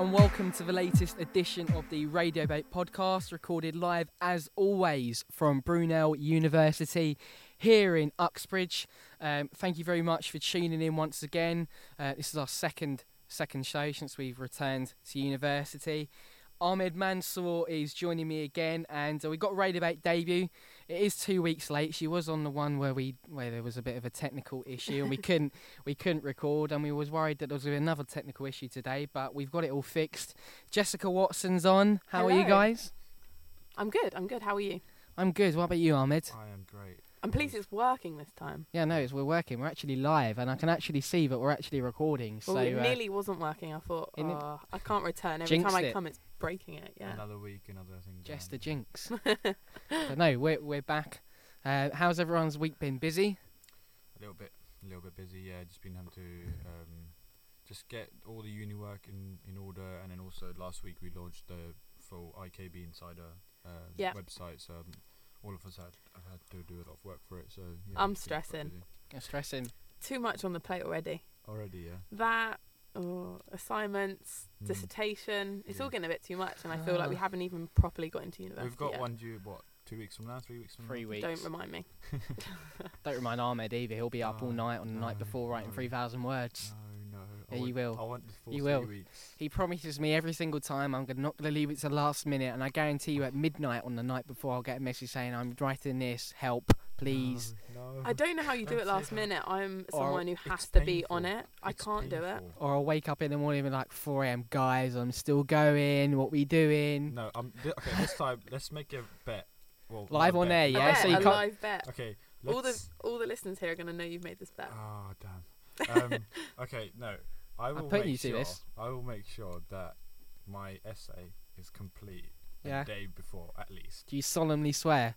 And welcome to the latest edition of the Radiobate podcast, recorded live as always from Brunel University here in Uxbridge. Um, thank you very much for tuning in once again. Uh, this is our second second show since we've returned to university. Ahmed Mansour is joining me again, and uh, we got Radiobate debut. It is two weeks late. She was on the one where we where there was a bit of a technical issue and we couldn't we couldn't record, and we was worried that there was another technical issue today, but we've got it all fixed. Jessica Watson's on. How are you guys? I'm good. I'm good. How are you? I'm good. What about you, Ahmed? I am great. I'm pleased it's working this time. Yeah, no, it's, we're working. We're actually live, and I can actually see that we're actually recording. Well, so it uh, nearly wasn't working. I thought, it oh, I can't return. Every time I it. come, it's breaking it. Yeah. Another week, another thing. just down. a jinx. but no, we're we're back. Uh, how's everyone's week been? Busy? A little bit, a little bit busy. Yeah, just been having to um, just get all the uni work in in order, and then also last week we launched the full IKB Insider um, Yeah. website. So um, all of us had have had to do a lot of work for it. So yeah, I'm it's been quite stressing. You're stressing. Too much on the plate already. already. Yeah. That, oh, assignments, Mm. dissertation. It's all getting a bit too much, and I feel like we Ah. haven't even properly got into university. We've got yet. one due. What? Two weeks from now? Three weeks from Three now? weeks. Don't remind me. Don't remind Ahmed either. He'll be up all Oh, night on the night before writing no. 3,000 words. No, no. I Yeah, you will. I want the full You three will. weeks. He promises me every single time I'm not going to leave it to the last minute, and I guarantee you at midnight on the night before I'll get a message saying I'm writing this. Help, please. No. no. I don't know how you do Don't it last that. minute. I'm Or someone who has to be on it. I It's can't do it. Or I'll wake up in the morning and be like 4 a.m. Guys, I'm still going. What we doing? No, um, th- okay. This time, let's make a bet. Well, Live on bet. air, A yeah. bet, So you a can't. live bet. Okay. All the all the listeners here are going to know you've made this bet. Oh damn. Um, okay, no. I will put make you to sure. this. I will make sure that my essay is complete Yeah. a day before, at least. Do you solemnly swear?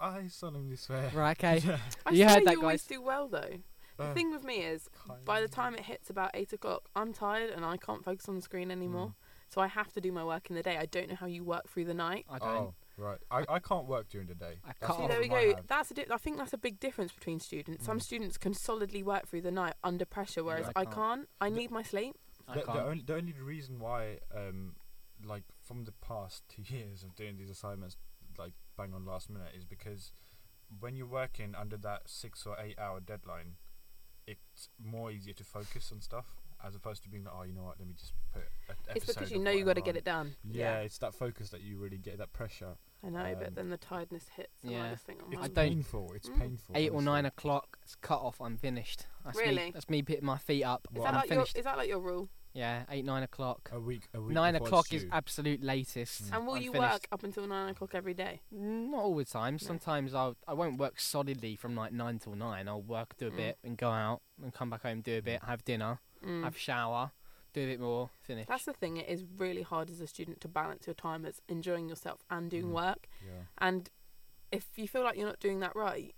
I solemnly swear. Right, okay. Yeah. I You swear heard that, you always guys. do well though. The Uh, thing with me is, kind by the time it hits about eight o'clock, I'm tired and I can't focus on the screen anymore. Mm. So I have to do my work in the day. I don't know how you work through the night. I don't. Oh, right. I, I can't work during the day. I can't. See, there we problem I go. have. That's a di- I think that's a big difference between students. Some Mm. students can solidly work through the night under pressure, whereas I I can't. can't. I The- need my sleep. I the, the can't. The, only the only reason why um like from the past two years of doing these assignments like bang on last minute is because when you're working under that six or eight hour deadline it's more easier to focus on stuff as opposed to being like oh you know what let me just put a It's because you know you got to get it done. yeah, it's that focus that you really get that pressure I know, but Um, then the tiredness hits. And Yeah. I just think, oh, it's I man. don't- painful it's Mm. painful Eight or nine o'clock, it's cut off. I'm finished. That's Me, Really? that's me putting my feet up. Is that I'm like your is that like your rule? Yeah, eight nine o'clock. a week a week Nine o'clock is due. absolute latest. Mm. And will I'm you finished. work up until nine o'clock every day? Mm, Not all the time. No. Sometimes I'll I won't work solidly from like nine till nine. I'll work, do a Mm. bit, and go out and come back home, do a bit, have dinner, Mm. have shower, do a bit more, finish. That's the thing. It is really hard as a student to balance your time as enjoying yourself and doing Mm. work. yeah And if you feel like you're not doing that right,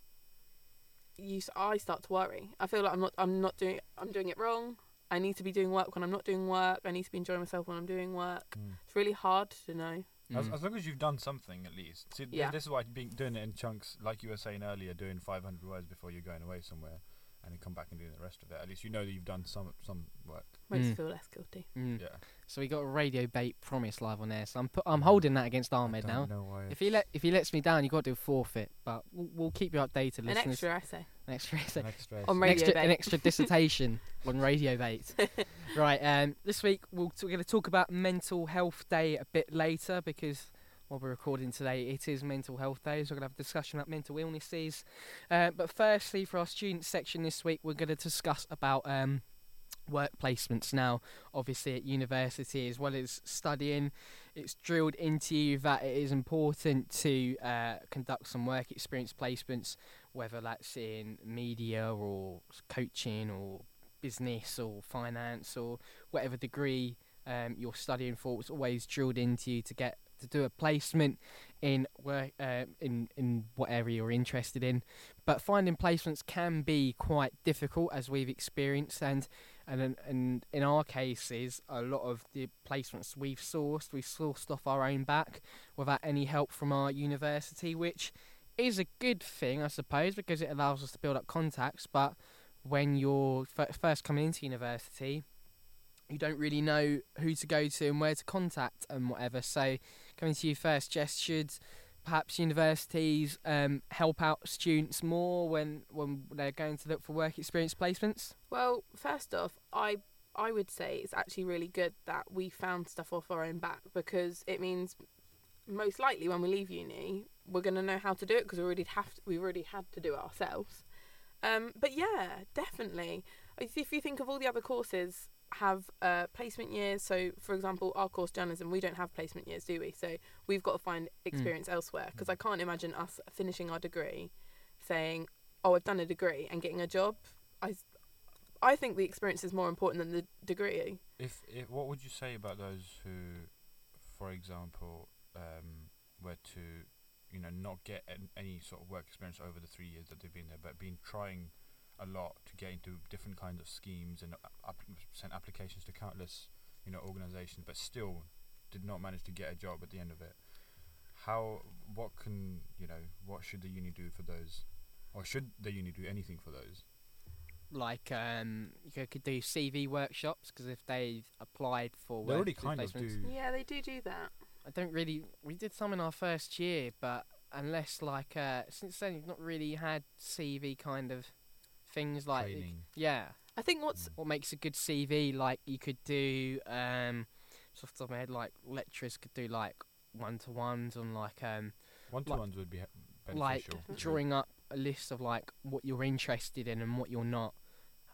you s- I start to worry. I feel like I'm not I'm not doing I'm doing it wrong. I need to be doing work when I'm not doing work. I need to be enjoying myself when I'm doing work. Mm. It's really hard to know. As, Mm. as long as you've done something at least. See, Yeah. this is why being doing it in chunks, like you were saying earlier, doing 500 words before you're going away somewhere, and then come back and do the rest of it. At least you know that you've done some some work. Makes Mm. you feel less guilty. Mm. Yeah. So we got a Radiobate promise live on there. So I'm put, I'm holding that against Ahmed now. don't know why. If he let if he lets me down, you got to do a forfeit. But we'll, we'll keep you updated, An listeners. extra essay. An extra essay. an extra. On an Radio extra, an Bait. extra dissertation on Radiobate. right, um, this week we'll, we're going to talk about Mental Health Day a bit later because while we're recording today, it is Mental Health Day, so we're going to have a discussion about mental illnesses. Uh, but firstly, for our student section this week, we're going to discuss about um, work placements now. Obviously, at university as well as studying, it's drilled into you that it is important to uh, conduct some work experience placements, whether that's in media or coaching or business or finance or whatever degree um, you're studying for. It's always drilled into you to get to do a placement in work uh, in in what area you're interested in. But finding placements can be quite difficult, as we've experienced, and and in- and in our cases, a lot of the placements we've sourced, we sourced off our own back without any help from our university, which is a good thing, I suppose, because it allows us to build up contacts. But when you're f- first coming into university, you don't really know who to go to and where to contact and whatever. So, coming to you first, Jess, should perhaps universities um, help out students more when when they're going to look for work experience placements? Well, first off, I I would say it's actually really good that we found stuff off our own back because it means most likely when we leave uni, we're going to know how to do it because we already have to, we already had to do it ourselves. Um, but yeah, definitely. If you think of all the other courses have uh, placement years, so for example, our course journalism, we don't have placement years, do we? So we've got to find experience elsewhere because I can't imagine us finishing our degree, saying, "Oh, I've done a degree" and getting a job. I, I think the experience is more important than the degree. If, if what would you say about those who, for example, um, were to, you know, not get an, any sort of work experience over the three years that they've been there, but been trying a lot to get into different kinds of schemes and up, sent applications to countless, you know, organisations, but still did not manage to get a job at the end of it. How? What can you know? What should the uni do for those, or should the uni do anything for those? Like um, you could do CV workshops because if they've applied for They work already kind of do. Yeah, they do do that. I don't really. We did some in our first year, but unless like uh, since then you've not really had CV kind of things like training. yeah. I think what's What makes a good CV? Like you could do um, just off the top of my head, like lecturers could do like one to ones on like um One to like- ones would be he- like beneficial. for drawing up a list of like what you're interested in and what you're not.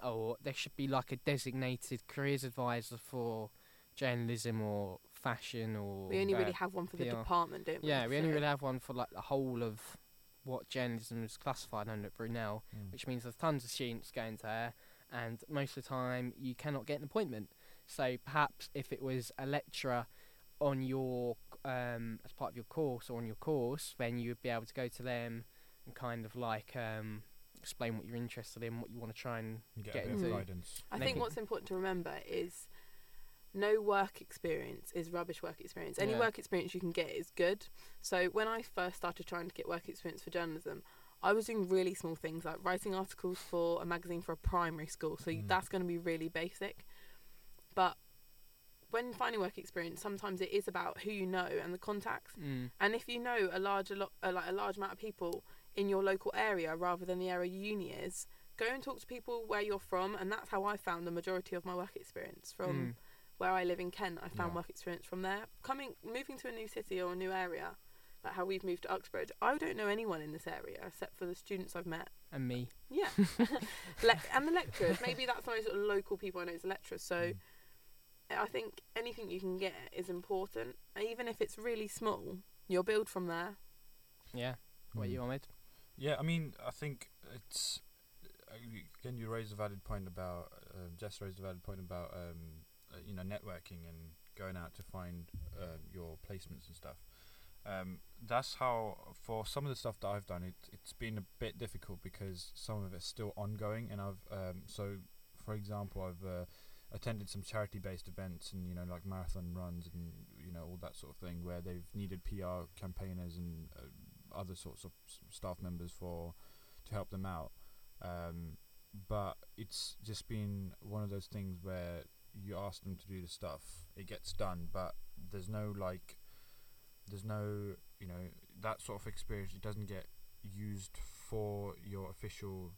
Or there should be like a designated careers advisor for journalism or fashion or we only uh, really have one for the PR. department, don't we? Yeah, we only So- really have one for like the whole of what journalism is classified under at Brunel, Mm. which means there's tons of students going there, and most of the time you cannot get an appointment. So perhaps if it was a lecturer on your um, as part of your course or on your course, then you would be able to go to them and kind of like um, explain what you're interested in, what you want to try and get, get a bit of into- guidance. I think what's important to remember is no work experience is rubbish work experience. Any Yeah. work experience you can get is good. So when I first started trying to get work experience for journalism, I was doing really small things like writing articles for a magazine for a primary school. So Mm. that's going to be really basic. But when finding work experience, sometimes it is about who you know and the contacts. mm, And if you know a large a lot, uh, like a large amount of people in your local area rather than the area uni is, go and talk to people where you're from, and that's how I found the majority of my work experience from mm, where I live in Kent. I found Yeah. work experience from there. Coming, moving to a new city or a new area, like how we've moved to Uxbridge, I don't know anyone in this area except for the students I've met. and me. Yeah, Le- and the lecturers. Maybe that's the most sort of local people I know as lecturers. So. Mm. I think anything you can get is important, even if it's really small. You'll build from there. Yeah. What Mm. you wanted? Yeah, I mean, I think it's uh, again you raised a valid point about uh, Jess raised a valid point about um, you know networking and going out to find uh, your placements and stuff. Um, that's how for some of the stuff that I've done, it it's been a bit difficult because some of it's still ongoing, and I've um, so for example I've uh, attended some charity-based events and you know like marathon runs and you know all that sort of thing where they've needed PR campaigners and uh, other sorts of s- staff members for to help them out. Um, but it's just been one of those things where you ask them to do the stuff, it gets done, but there's no like, there's no you know that sort of experience. It doesn't get used for your official.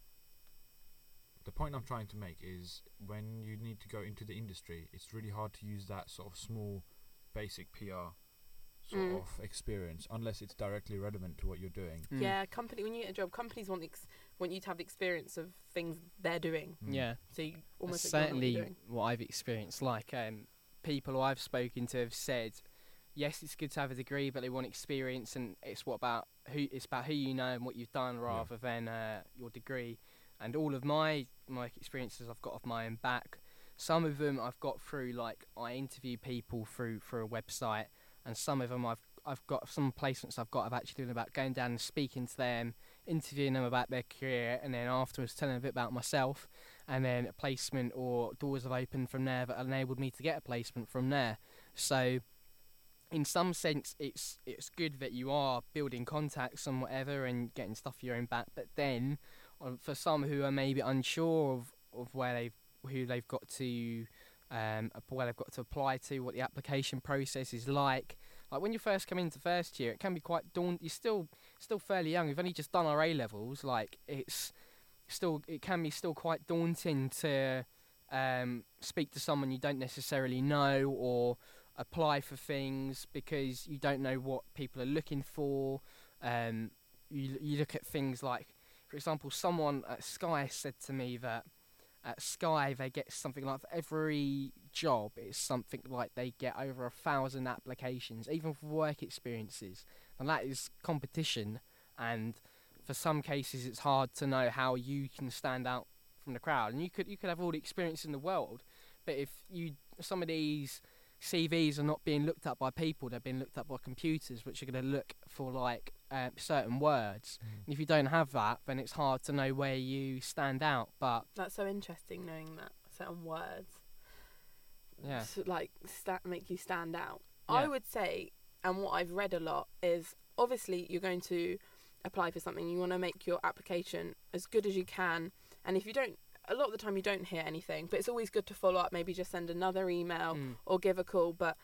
The point I'm trying to make is when you need to go into the industry, it's really hard to use that sort of small, basic PR sort Mm. of experience unless it's directly relevant to what you're doing. Mm. Yeah, company when you get a job, companies want ex- want you to have the experience of things they're doing. Mm. Yeah. So you almost like you what certainly you're doing. what I've experienced. Like um, people who I've spoken to have said, yes, it's good to have a degree, but they want experience, and it's what about who it's about who you know and what you've done rather than uh, your degree. And all of my my experiences I've got off my own back. Some of them I've got through like I interview people through through a website, and some of them I've I've got some placements I've got I've actually done about going down and speaking to them, interviewing them about their career, and then afterwards telling a bit about myself and then a placement or doors have opened from there that enabled me to get a placement from there. So, in some sense, it's it's good that you are building contacts and whatever and getting stuff your own back. But then, for some who are maybe unsure of, of where they've who they've got to um, where they've got to apply to, what the application process is like. Like when you first come into first year, it can be quite daunting. You're still still fairly young. We've only just done our A levels. Like it's still it can be still quite daunting to um, speak to someone you don't necessarily know or apply for things because you don't know what people are looking for. Um, you you look at things like, for example, someone at Sky said to me that at Sky they get something like every job it's something like they get over a thousand applications, even for work experiences, and that is competition. And for some cases, it's hard to know how you can stand out from the crowd. And you could you could have all the experience in the world, but if you some of these CVs are not being looked at by people; they're being looked at by computers, which are going to look for like uh, certain words. And if you don't have that, then it's hard to know where you stand out. But That's so interesting knowing that certain words yeah, s- like sta- make you stand out. Yeah. I would say, and what I've read a lot is obviously you're going to apply for something. You want to make your application as good as you can, and if you don't, a lot of the time you don't hear anything, but it's always good to follow up. Maybe just send another email Mm. or give a call. But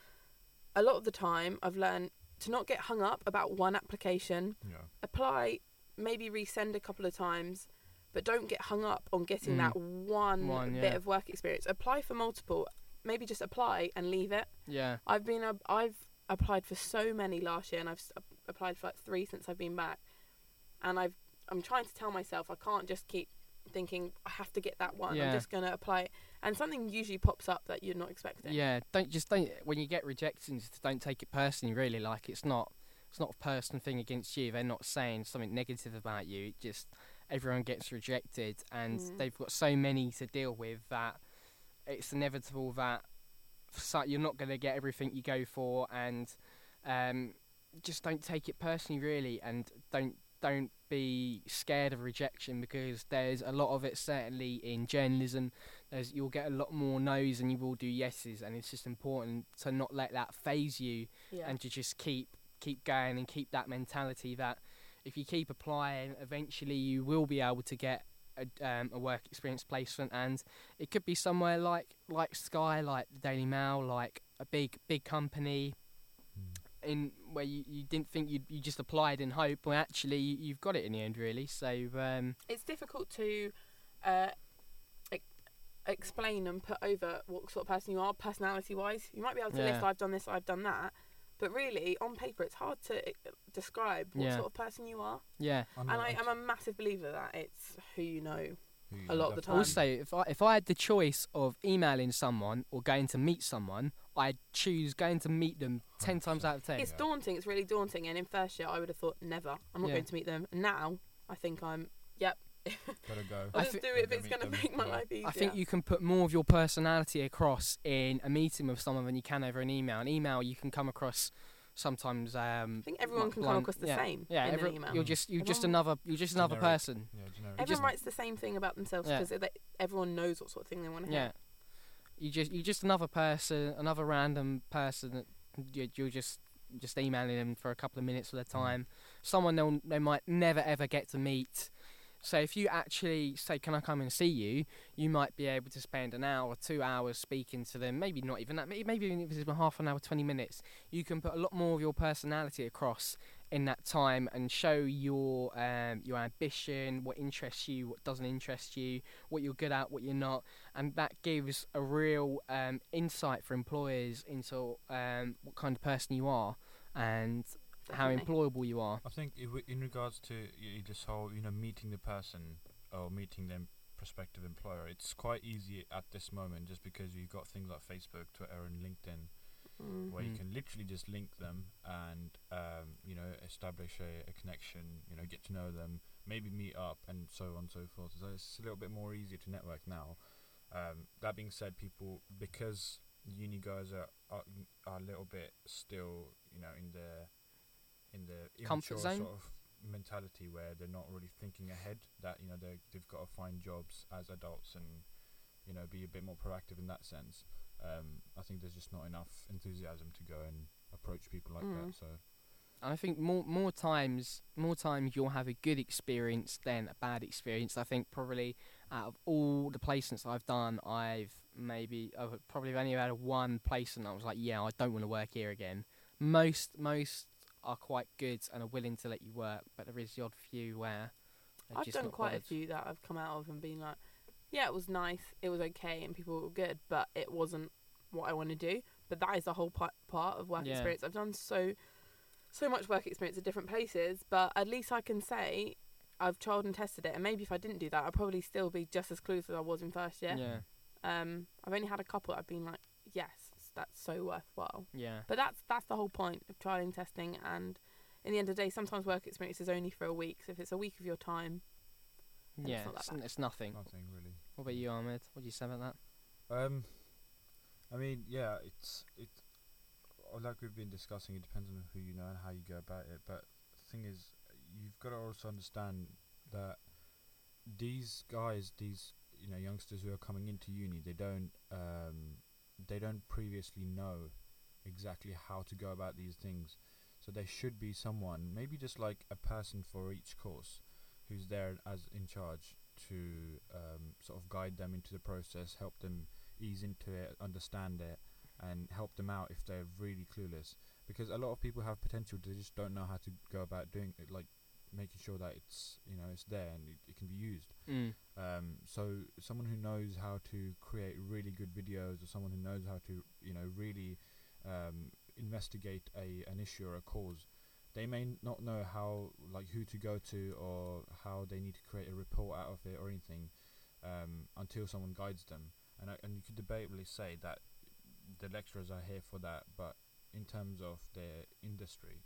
a lot of the time, I've learned to not get hung up about one application. Yeah. Apply, maybe resend a couple of times. But don't get hung up on getting Mm. that one, One, bit yeah. of work experience. Apply for multiple. Maybe just apply and leave it. yeah, I've been a, I've applied for so many last year, and I've applied for like three since I've been back, and I've I'm trying to tell myself I can't just keep thinking I have to get that one. Yeah. I'm just gonna apply, it. and something usually pops up that you're not expecting. yeah. Don't just don't when you get rejections, don't take it personally. Really, like it's not it's not a personal thing against you. They're not saying something negative about you. It just everyone gets rejected, and Mm. they've got so many to deal with that it's inevitable that you're not going to get everything you go for, and um, just don't take it personally, really, and don't don't be scared of rejection because there's a lot of it certainly in journalism. There's you'll get a lot more no's than you will do yeses, and it's just important to not let that phase you yeah. and to just keep keep going and keep that mentality that if you keep applying, eventually you will be able to get a, um, a work experience placement, and it could be somewhere like like Sky, like the Daily Mail, like a big big company. In where you, you didn't think you you just applied in hope, but actually you, you've got it in the end, really. So um, it's difficult to uh, e- explain and put over what sort of person you are, personality wise. You might be able to list, I've done this, I've done that. But really, on paper, it's hard to uh, describe what Yeah. sort of person you are. yeah. And I am a massive believer that it's who you know. A lot of the time. Also, if I if I had the choice of emailing someone or going to meet someone, I'd choose going to meet them ten times out of ten. It's daunting. It's really daunting. And in first year, I would have thought never. I'm not Yeah. going to meet them. Now, I think I'm. Yep. Gotta go. I'll I just thi- do it if Gotta it's meet going to them, make my yeah. life easier. I think you can put more of your personality across in a meeting with someone than you can over an email. An email you can come across sometimes. Um, I think everyone like can come blunt- across the yeah. same Yeah, in every- an email. you're just you're just Everyone- another you're just another Generic. person. Yeah, generic. Everyone just- writes the same thing about themselves Yeah. because everyone knows what sort of thing they want to hear. Yeah. You just you're just another person, another random person that you're, you're just just emailing them for a couple of minutes at a mm. time. Someone they'll they might never ever get to meet. So if you actually say, "Can I come and see you?" you might be able to spend an hour or two hours speaking to them. Maybe not even that. Maybe even if it's half an hour, twenty minutes. You can put a lot more of your personality across in that time and show your um, your ambition, what interests you, what doesn't interest you, what you're good at, what you're not, and that gives a real um, insight for employers into um, what kind of person you are and how employable you are. I think i- wi- in regards to y- this whole, you know, meeting the person or meeting the prospective employer, it's quite easy at this moment just because you've got things like Facebook, Twitter, and LinkedIn Mm. where you Mm. can literally just link them and um, you know establish a, a connection, you know, get to know them, maybe meet up, and so on and so forth. So it's a little bit more easier to network now. Um, that being said, people because uni guys are, are are a little bit still, you know, in the in the Comfort zone? sort of mentality where they're not really thinking ahead. That you know they they've got to find jobs as adults and you know be a bit more proactive in that sense. Um, I think there's just not enough enthusiasm to go and approach people like Mm. that. So And I think more more times more times you'll have a good experience than a bad experience. I think probably out of all the placements I've done, I've maybe I've probably only had one placement. I was like, yeah, I don't want to work here again. Most most are quite good and are willing to let you work, but there is the odd few where I've just done quite bothered. a few that I've come out of and been like, yeah, it was nice, it was okay, and people were good, but it wasn't what I want to do. But that is the whole part part of work Yeah. experience. I've done so so much work experience at different places, but at least I can say I've tried and tested it. And maybe if I didn't do that, I'd probably still be just as clueless as I was in first year. Yeah, Um, I've only had a couple. I've been like, yes, that's so worthwhile. yeah, But that's that's the whole point of trialing, testing, and in the end of the day, sometimes work experience is only for a week. So if it's a week of your time, it's yeah. not It's, bad. it's nothing. Nothing really. What about you, Ahmed? What do you say about that? Um, I mean, yeah, it's it. uh, Like we've been discussing, it depends on who you know and how you go about it. But the thing is, you've got to also understand that these guys, these you know youngsters who are coming into uni, they don't um, they don't previously know exactly how to go about these things. So there should be someone, maybe just like a person for each course, who's there as in charge to um, sort of guide them into the process, help them ease into it, understand it, and help them out if they're really clueless. Because a lot of people have potential, they just don't know how to go about doing it, like making sure that it's you know it's there and it, it can be used. Mm. Um, so someone who knows how to create really good videos, or someone who knows how to you know really um, investigate a an issue or a cause. They may not know how like who to go to or how they need to create a report out of it or anything um, until someone guides them. And I, and you could debatably say that the lecturers are here for that, but in terms of their industry,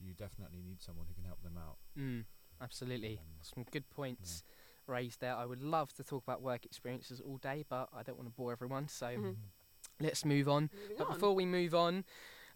you definitely need someone who can help them out. Mm, absolutely. Um, Some good points raised there. I would love to talk about work experiences all day, but I don't want to bore everyone. So Mhm. let's move on. moving But on. before we move on,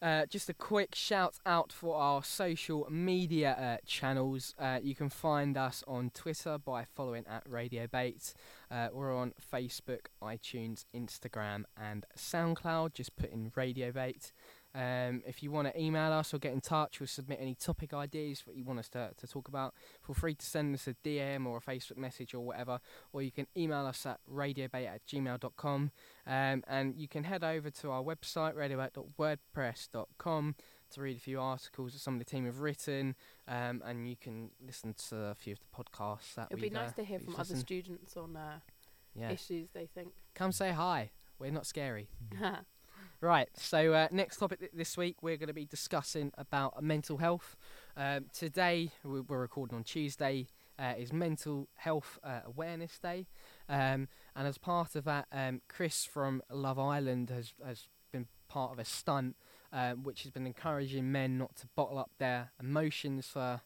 uh, just a quick shout out for our social media uh, channels. Uh, you can find us on Twitter by following at Radiobate. Uh, we're on Facebook, iTunes, Instagram, and SoundCloud. Just put in Radiobate. Um, if you want to email us or get in touch or submit any topic ideas that you want us to, to talk about, feel free to send us a DM or a Facebook message or whatever. Or you can email us at radiobate at gmail.com. Um, and you can head over to our website, radiobate.wordpress.com, to read a few articles that some of the team have written, um, and you can listen to a few of the podcasts that It'd be nice uh, to hear from other students on uh, Yeah, issues they think. come say hi. We're not scary. Right, so uh, next topic th- this week we're going to be discussing about mental health. Um, today we- we're recording on Tuesday uh, is Mental Health uh, Awareness Day, um, and as part of that, um, Chris from Love Island has has been part of a stunt um, which has been encouraging men not to bottle up their emotions for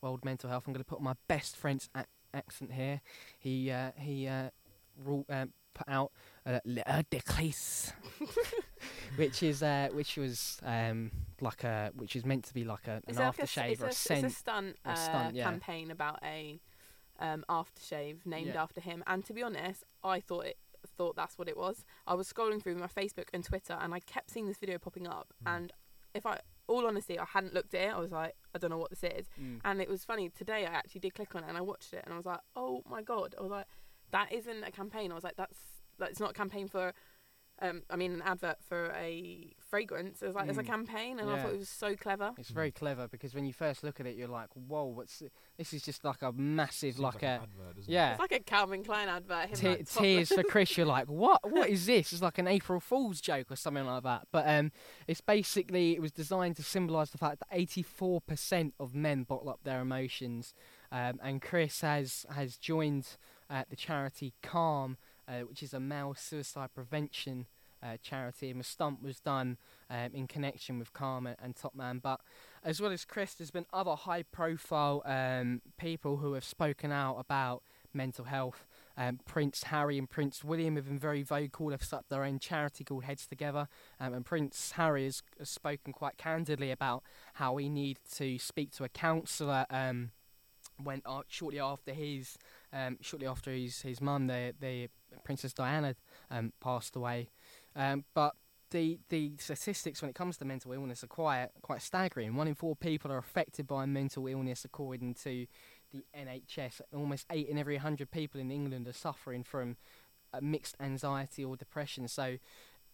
World Mental Health. I'm going to put my best French ac- accent here. He uh, he uh, um, put out a Le de Clis, which is uh, which was um, like a which is meant to be like a, an It's like a aftershave or a, a, scent. It's a stunt, uh, stunt, yeah. campaign about a um, aftershave named Yeah. after him. And to be honest, I thought it thought that's what it was. I was scrolling through my Facebook and Twitter, and I kept seeing this video popping up. Mm. And if I, all honesty, I hadn't looked at it. I was like, I don't know what this is. Mm. And it was funny today. I actually did click on it and I watched it, and I was like, oh my god. I was like, that isn't a campaign. I was like, that's that's not a campaign for. Um, I mean, an advert for a fragrance. It was like it's a Mm. campaign, and I thought it was so clever. It's very clever because when you first look at it, you're like, "Whoa, what's this? Is just like a massive, Seems like, an a advert, doesn't it? yeah." It's like a Calvin Klein advert. Him Te- like, tears for Chris. You're like, what? What is this? It's like an April Fool's joke or something like that. But um, it's basically it was designed to symbolise the fact that 84% of men bottle up their emotions, um, and Chris has has joined uh, the charity Calm, uh, which is a male suicide prevention. Uh, charity and the stunt was done um, in connection with Calm and, and Topman. But as well as Chris, there's been other high-profile um, people who have spoken out about mental health. Um, Prince Harry and Prince William have been very vocal. They've set up their own charity called Heads Together. Um, and Prince Harry has, has spoken quite candidly about how he needed to speak to a counsellor um, when uh, shortly after his um, shortly after his his mum, the the Princess Diana, um, passed away. Um, but the the statistics when it comes to mental illness are quite quite staggering. One in four people are affected by mental illness, according to the NHS. Almost eight in every hundred people in England are suffering from mixed anxiety or depression. So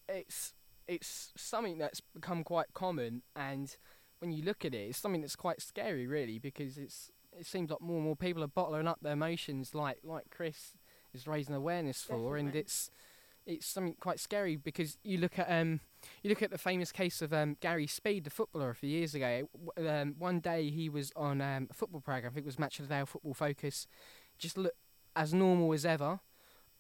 it's it's something that's become quite common, and when you look at it, it's something that's quite scary, really, because it's it seems like more and more people are bottling up their emotions, like like Chris is raising awareness for, and it's it's something quite scary because you look at um you look at the famous case of um Gary Speed, the footballer, a few years ago. Um, one day he was on um, a football program, I think it was Match of the Day or Football Focus, just looked as normal as ever.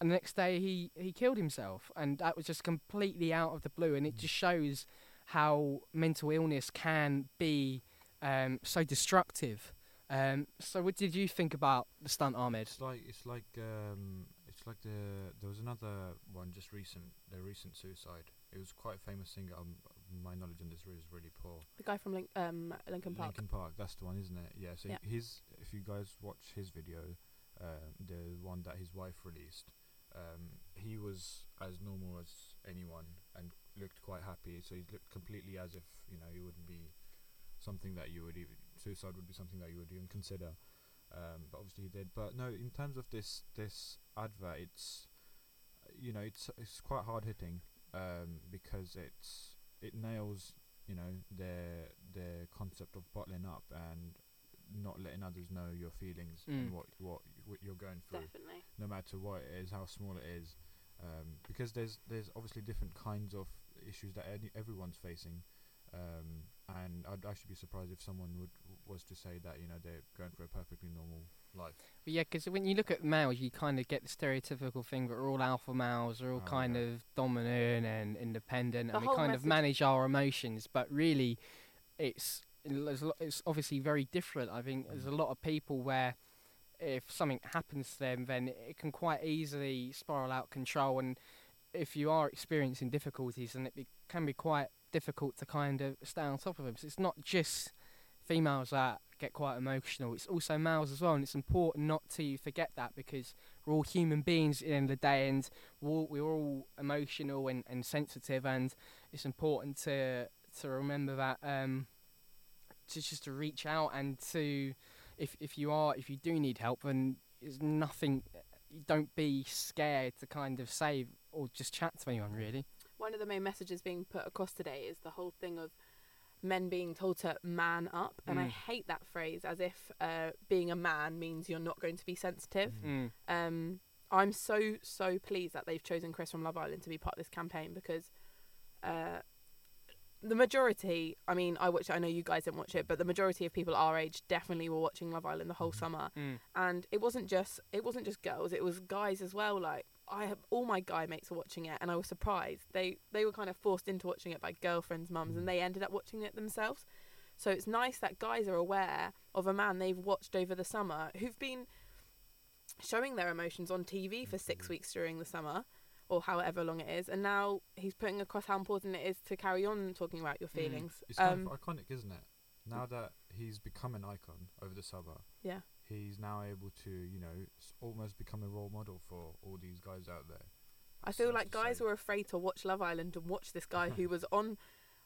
And the next day he he killed himself, and that was just completely out of the blue, and it just shows how mental illness can be um, so destructive. Um, so, what did you think about the stunt, Ahmed? It's like it's like um, it's like the there was another one just recent the recent suicide. It was quite a famous singer. Um, my knowledge on this is really poor. The guy from Link, um, Lincoln Park. Linkin Park, that's the one, isn't it? Yeah. So Yeah. his if you guys watch his video, um, the one that his wife released, um, he was as normal as anyone and looked quite happy. So he looked completely as if you know he wouldn't be something that you would even suicide would be something that you would even consider. Um, but obviously he did. But no, in terms of this this advert, it's you know it's it's quite hard hitting um, because it's it nails you know their their concept of bottling up and not letting others know your feelings and Mm. what what what you're going through Definitely. no matter what it is, how small it is, um, because there's there's obviously different kinds of issues that any, everyone's facing, um, and I'd actually be surprised if someone would was to say that you know they're going for a perfectly normal life. But yeah, because when you look at males, you kind of get the stereotypical thing that we're all alpha males, we're all Oh, kind yeah. of dominant and independent, The and we whole kind of manage our emotions. But really, it's there's a lot- it's obviously very different. I think there's a lot of people where if something happens to them, then it can quite easily spiral out control. And if you are experiencing difficulties, then it be, can be quite difficult to kind of stay on top of them. So it's not just females that get quite emotional. It's also males as well, and it's important not to forget that because we're all human beings of the day, and we're all, we're all emotional and, and sensitive, and it's important to to remember that um, to just to reach out and to if if you are if you do need help, then there's nothing. Don't be scared to kind of say or just chat to anyone really. One of the main messages being put across today is the whole thing of men being told to man up, and I Mm. hate that phrase as if uh, being a man means you're not going to be sensitive. Mm. Um, I'm so so pleased that they've chosen Chris from Love Island to be part of this campaign because uh, the majority, I mean, I watch it. I know you guys didn't watch it, but the majority of people our age definitely were watching Love Island the whole Mhm. summer, Mm. and it wasn't just it wasn't just girls; it was guys as well. Like I have all my guy mates were watching it, and I was surprised. They they were kind of forced into watching it by girlfriends' mums, Mm. and they ended up watching it themselves. So it's nice that guys are aware of a man they've watched over the summer who've been showing their emotions on TV for six Mhm. weeks during the summer or however long it is, and now he's putting across how important it is to carry on talking about your Mm. feelings. It's Um, kind of iconic, isn't it? Now that he's become an icon over the summer, yeah, he's now able to you know almost become a role model for all these guys out there. I feel Sad like guys say. were afraid to watch Love Island and watch this guy who was on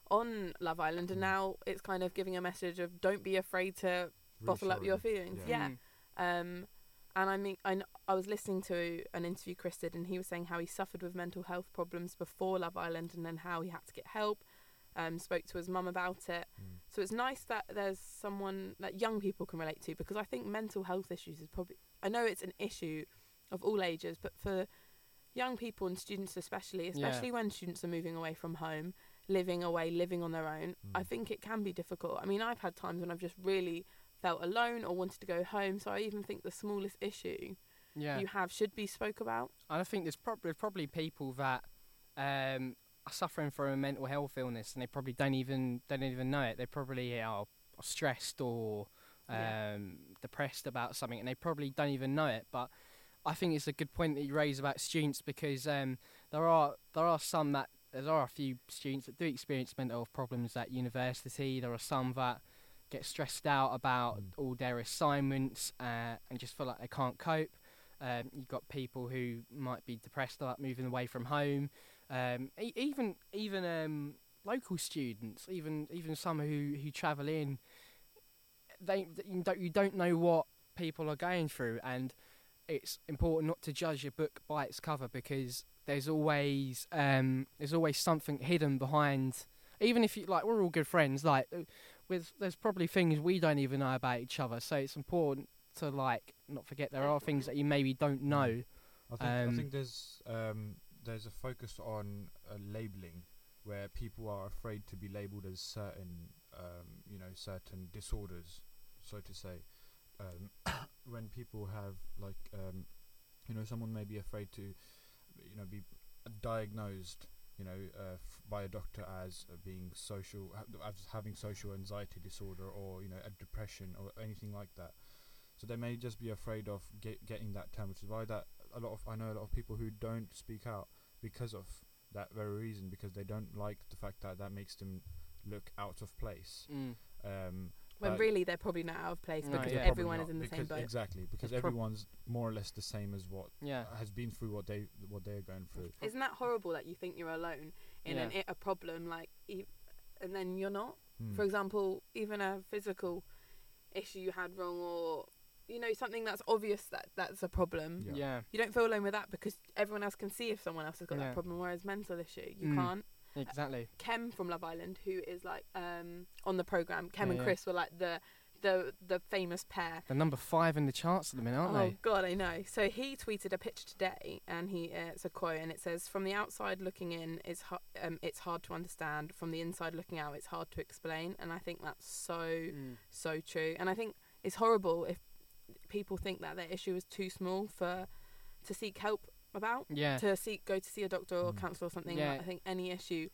on Love Island, and Mm. now it's kind of giving a message of don't be afraid to bottle up your feelings. Yeah. Yeah. Mm. Um, and I mean, I, I was listening to an interview Chris did, and he was saying how he suffered with mental health problems before Love Island, and then how he had to get help. Um, spoke to his mum about it. Mm. So it's nice that there's someone that young people can relate to because I think mental health issues is probably I know it's an issue of all ages, but for young people and students especially, Yeah. especially when students are moving away from home, living away, living on their own, I Mm. think it can be difficult. I mean, I've had times when I've just really felt alone or wanted to go home, so I even think the smallest issue Yeah. you have should be spoke about. And I think there's probably probably people that um, are suffering from a mental health illness and they probably don't even don't even know it. They probably are, are stressed or um, Yeah. depressed about something, and they probably don't even know it. But I think it's a good point that you raise about students because um, there are there are some that there are a few students that do experience mental health problems at university. There are some that get stressed out about Mm. all their assignments uh, and just feel like they can't cope. Um, you've got people who might be depressed about moving away from home. Um, e- even even um, local students, even even some who who travel in, they you don't you don't know what people are going through, and it's important not to judge a book by its cover because there's always um, there's always something hidden behind. Even if you like, we're all good friends. Like, uh, with there's probably things we don't even know about each other. So it's important to like not forget there are things that you maybe don't know. I think, I Um, think there's um, there's a focus on uh, labeling where people are afraid to be labelled as certain um, you know certain disorders, so to say. Um, when people have like um, you know someone may be afraid to you know be diagnosed you know uh, f- by a doctor as uh, being social as having social anxiety disorder or you know a depression or anything like that so they may just be afraid of get, getting that term which is why that a lot of I know a lot of people who don't speak out because of that very reason because they don't like the fact that that makes them look out of place Mm. um when really they're probably not out of place No, because yeah. everyone is in the not, same boat. exactly because It's prob- everyone's more or less the same as what Yeah. has been through what they what they're going through Isn't that horrible that you think you're alone in an, a problem like, e- and then you're not? Hmm. For example, even a physical issue you had wrong, or you know something that's obvious that that's a problem. Yeah. Yeah. You don't feel alone with that because everyone else can see if someone else has got Yeah. that problem. Whereas mental issue, you Mm. can't. Exactly. Kem from Love Island, who is like um on the program, Kem Yeah, and yeah. Chris were like the the the famous pair. They're number five in the charts at the minute, aren't oh they? Oh God, I know. So he tweeted a picture today, and he uh, it's a quote, and it says, "From the outside looking in, is hu- um, it's hard to understand. From the inside looking out, it's hard to explain." And I think that's so Mm. so true. And I think it's horrible if people think that their issue is too small for to seek help about, Yeah. to seek go to see a doctor or Mm. counsellor or something. Yeah. Like, I think any issue,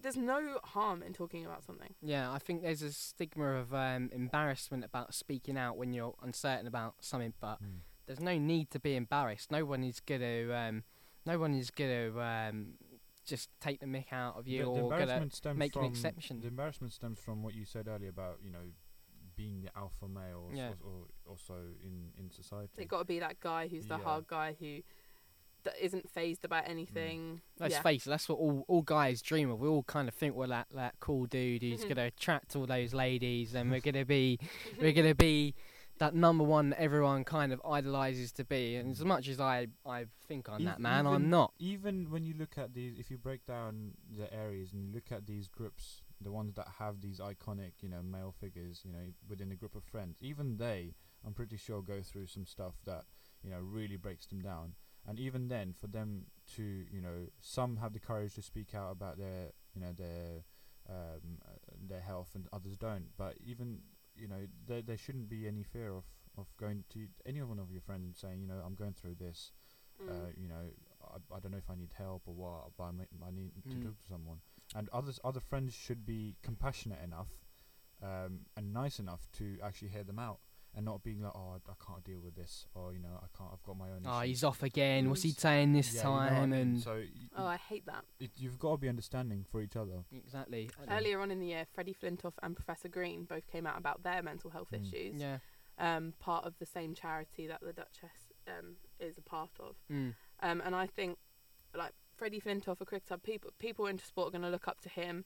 there's no harm in talking about something. Yeah, I think there's a stigma of um, embarrassment about speaking out when you're uncertain about something, but Hmm. there's no need to be embarrassed. No one is gonna, um, no one is gonna um, just take the mick out of you the, the or gonna. embarrassment stems make an exception. The embarrassment stems from what you said earlier about you know being the alpha male, or, Yeah. or also in in society. It got to be that guy who's the Yeah. hard guy who that isn't phased about anything. Let's yeah. face it, that's what all, all guys dream of. We all kind of think we're that, that cool dude who's Mhm. gonna attract all those ladies, and we're gonna be we're gonna be that number one that everyone kind of idolizes to be. And as much as I I think I'm that Ev- man, I'm not. Even when you look at these, if you break down the areas and you look at these groups, the ones that have these iconic, you know, male figures, you know, within a group of friends, even they, I'm pretty sure, go through some stuff that, you know, really breaks them down. And even then, for them to, you know, some have the courage to speak out about their, you know, their, um, uh, their health, and others don't. But even, you know, there there shouldn't be any fear of of going to any one of your friends and saying, you know, I'm going through this Mm. uh, you know, I, I don't know if I need help or what, but I, may, I need to Mm. talk to someone. And others, other friends should be compassionate enough um, and nice enough to actually hear them out and not being like, oh, I, I can't deal with this, or you know, I can't, I've got my own. Oh, issues. he's off again. What's he saying this Yeah, you know I time? mean? And so y- oh, I hate that. it, you've got to be understanding for each other. exactly. Earlier on in the year, Freddie Flintoff and Professor Green both came out about their mental health Mm. issues. Yeah. Um, part of the same charity that the Duchess um, is a part of. Mm. Um, and I think, like Freddie Flintoff, a cricketer, people people into sport are going to look up to him.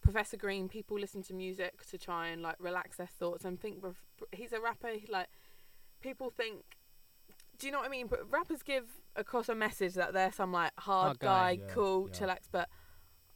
Professor Green, people listen to music to try and like relax their thoughts and think. He's a rapper. he, Like people think. Do you know what I mean? But rappers give across a message that they're some like hard, Hard guy. guy, Yeah, cool, yeah. chillax. But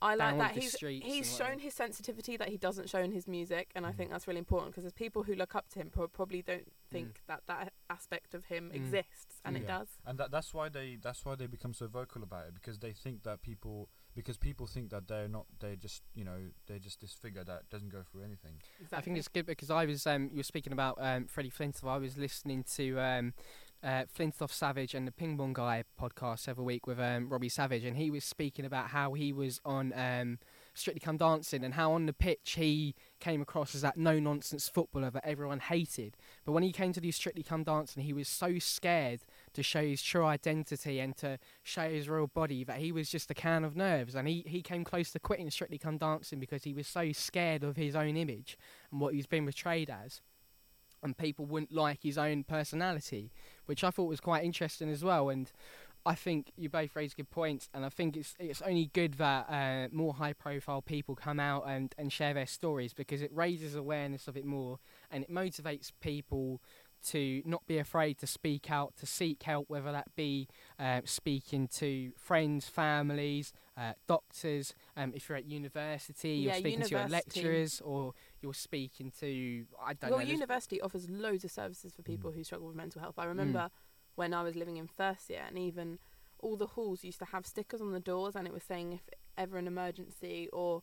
I like that he's streets he's shown his sensitivity that he doesn't show in his music, and I Mm. think that's really important because there's people who look up to him pro- probably don't think Mm. that that aspect of him Mm. exists, and it does. And that that's why they that's why they become so vocal about it because they think that people because people think that they're not they're just you know they're just this figure that doesn't go through anything. Exactly. I think it's good because I was um you were speaking about um Freddie Flintoff. I was listening to um uh Flintoff Savage and the Ping Pong Guy podcast every week with um Robbie Savage, and he was speaking about how he was on um Strictly Come Dancing and how on the pitch he came across as that no nonsense footballer that everyone hated. But when he came to do Strictly Come Dancing, he was so scared to show his true identity and to show his real body that he was just a can of nerves. And he, he came close to quitting Strictly Come Dancing because he was so scared of his own image and what he's been portrayed as. And people wouldn't like his own personality, which I thought was quite interesting as well. And I think you both raised good points, and I think it's it's only good that uh, more high profile people come out and, and share their stories because it raises awareness of it more and it motivates people to not be afraid to speak out, to seek help, whether that be uh, speaking to friends, families, uh, doctors. Um, if you're at university, you're Yeah, speaking to your lecturers, or you're speaking to I don't well, know. there's- university offers loads of services for people Mm. who struggle with mental health. I Mm. remember when I was living in first year, and even all the halls used to have stickers on the doors, and it was saying if ever an emergency or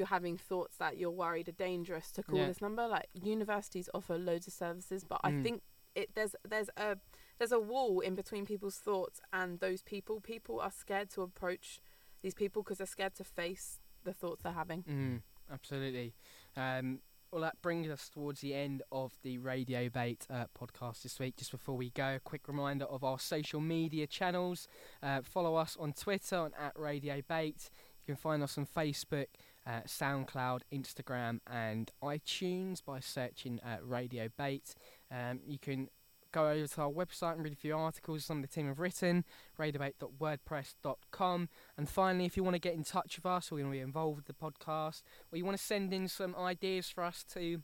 you're having thoughts that you're worried are dangerous to call Yeah. this number. Like universities offer loads of services, but I Mm. think it there's there's a there's a wall in between people's thoughts and those people. People are scared to approach these people because they're scared to face the thoughts they're having. Mm, absolutely. Um, well, that brings us towards the end of the Radiobate uh, podcast this week. Just before we go, a quick reminder of our social media channels. Uh, follow us on Twitter on at Radiobate. You can find us on Facebook, uh, SoundCloud, Instagram, and iTunes by searching uh, Radiobate. Um, you can go over to our website and read a few articles some of the team have written, radiobate.wordpress.com. And finally, if you want to get in touch with us or you want to be involved with the podcast, or you want to send in some ideas for us to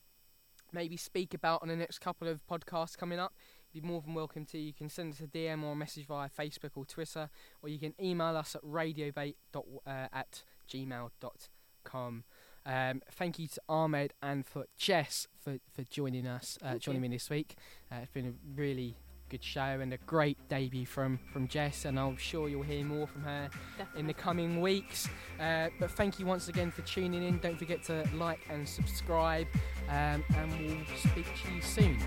maybe speak about on the next couple of podcasts coming up, you'd be more than welcome to. You can send us a DM or a message via Facebook or Twitter, or you can email us at radiobate uh, at gmail.com. Um, thank you to Ahmed and for Jess for, for joining us, uh, joining you. me this week. Uh, it's been a really good show and a great debut from, from Jess, and I'm sure you'll hear more from her Definitely. in the coming weeks. Uh, but thank you once again for tuning in. Don't forget to like and subscribe, um, and we'll speak to you soon.